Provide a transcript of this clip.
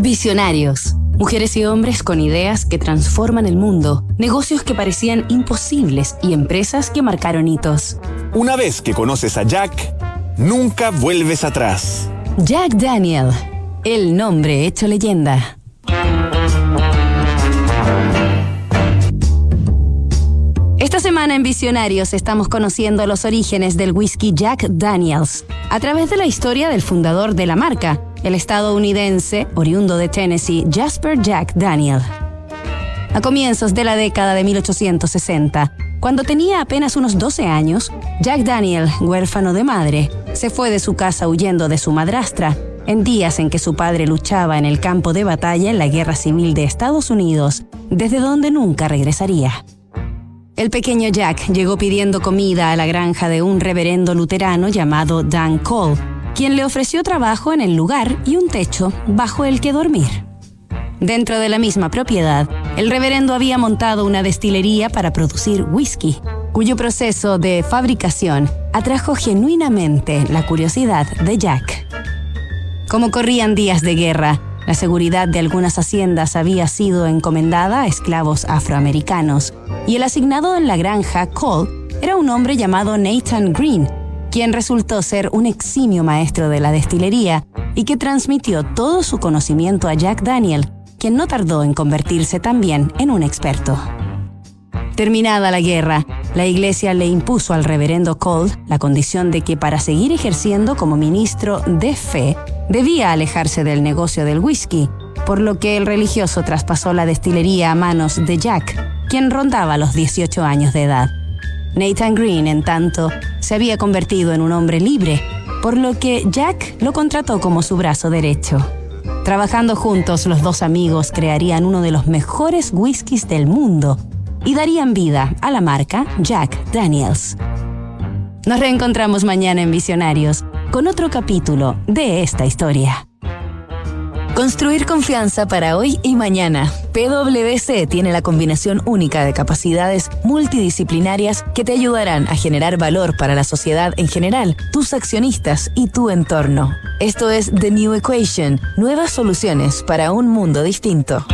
Visionarios. Mujeres y hombres con ideas que transforman el mundo, negocios que parecían imposibles y empresas que marcaron hitos. Una vez que conoces a Jack, nunca vuelves atrás. Jack Daniel, el nombre hecho leyenda. Esta semana en Visionarios estamos conociendo los orígenes del whisky Jack Daniels a través de la historia del fundador de la marca, el estadounidense, oriundo de Tennessee, Jasper Jack Daniel. A comienzos de la década de 1860, cuando tenía apenas unos 12 años, Jack Daniel, huérfano de madre, se fue de su casa huyendo de su madrastra, en días en que su padre luchaba en el campo de batalla en la Guerra Civil de Estados Unidos, desde donde nunca regresaría. El pequeño Jack llegó pidiendo comida a la granja de un reverendo luterano llamado Dan Cole, quien le ofreció trabajo en el lugar y un techo bajo el que dormir. Dentro de la misma propiedad, el reverendo había montado una destilería para producir whisky, cuyo proceso de fabricación atrajo genuinamente la curiosidad de Jack. Como corrían días de guerra, la seguridad de algunas haciendas había sido encomendada a esclavos afroamericanos, y el asignado en la granja, Cole, era un hombre llamado Nathan Green, quien resultó ser un eximio maestro de la destilería y que transmitió todo su conocimiento a Jack Daniel, quien no tardó en convertirse también en un experto. Terminada la guerra, la iglesia le impuso al reverendo Cole la condición de que para seguir ejerciendo como ministro de fe debía alejarse del negocio del whisky, por lo que el religioso traspasó la destilería a manos de Jack, quien rondaba los 18 años de edad. Nathan Green, en tanto, se había convertido en un hombre libre, por lo que Jack lo contrató como su brazo derecho. Trabajando juntos, los dos amigos crearían uno de los mejores whiskies del mundo y darían vida a la marca Jack Daniels. Nos reencontramos mañana en Visionarios con otro capítulo de esta historia. Construir confianza para hoy y mañana. PwC tiene la combinación única de capacidades multidisciplinarias que te ayudarán a generar valor para la sociedad en general, tus accionistas y tu entorno. Esto es The New Equation, nuevas soluciones para un mundo distinto.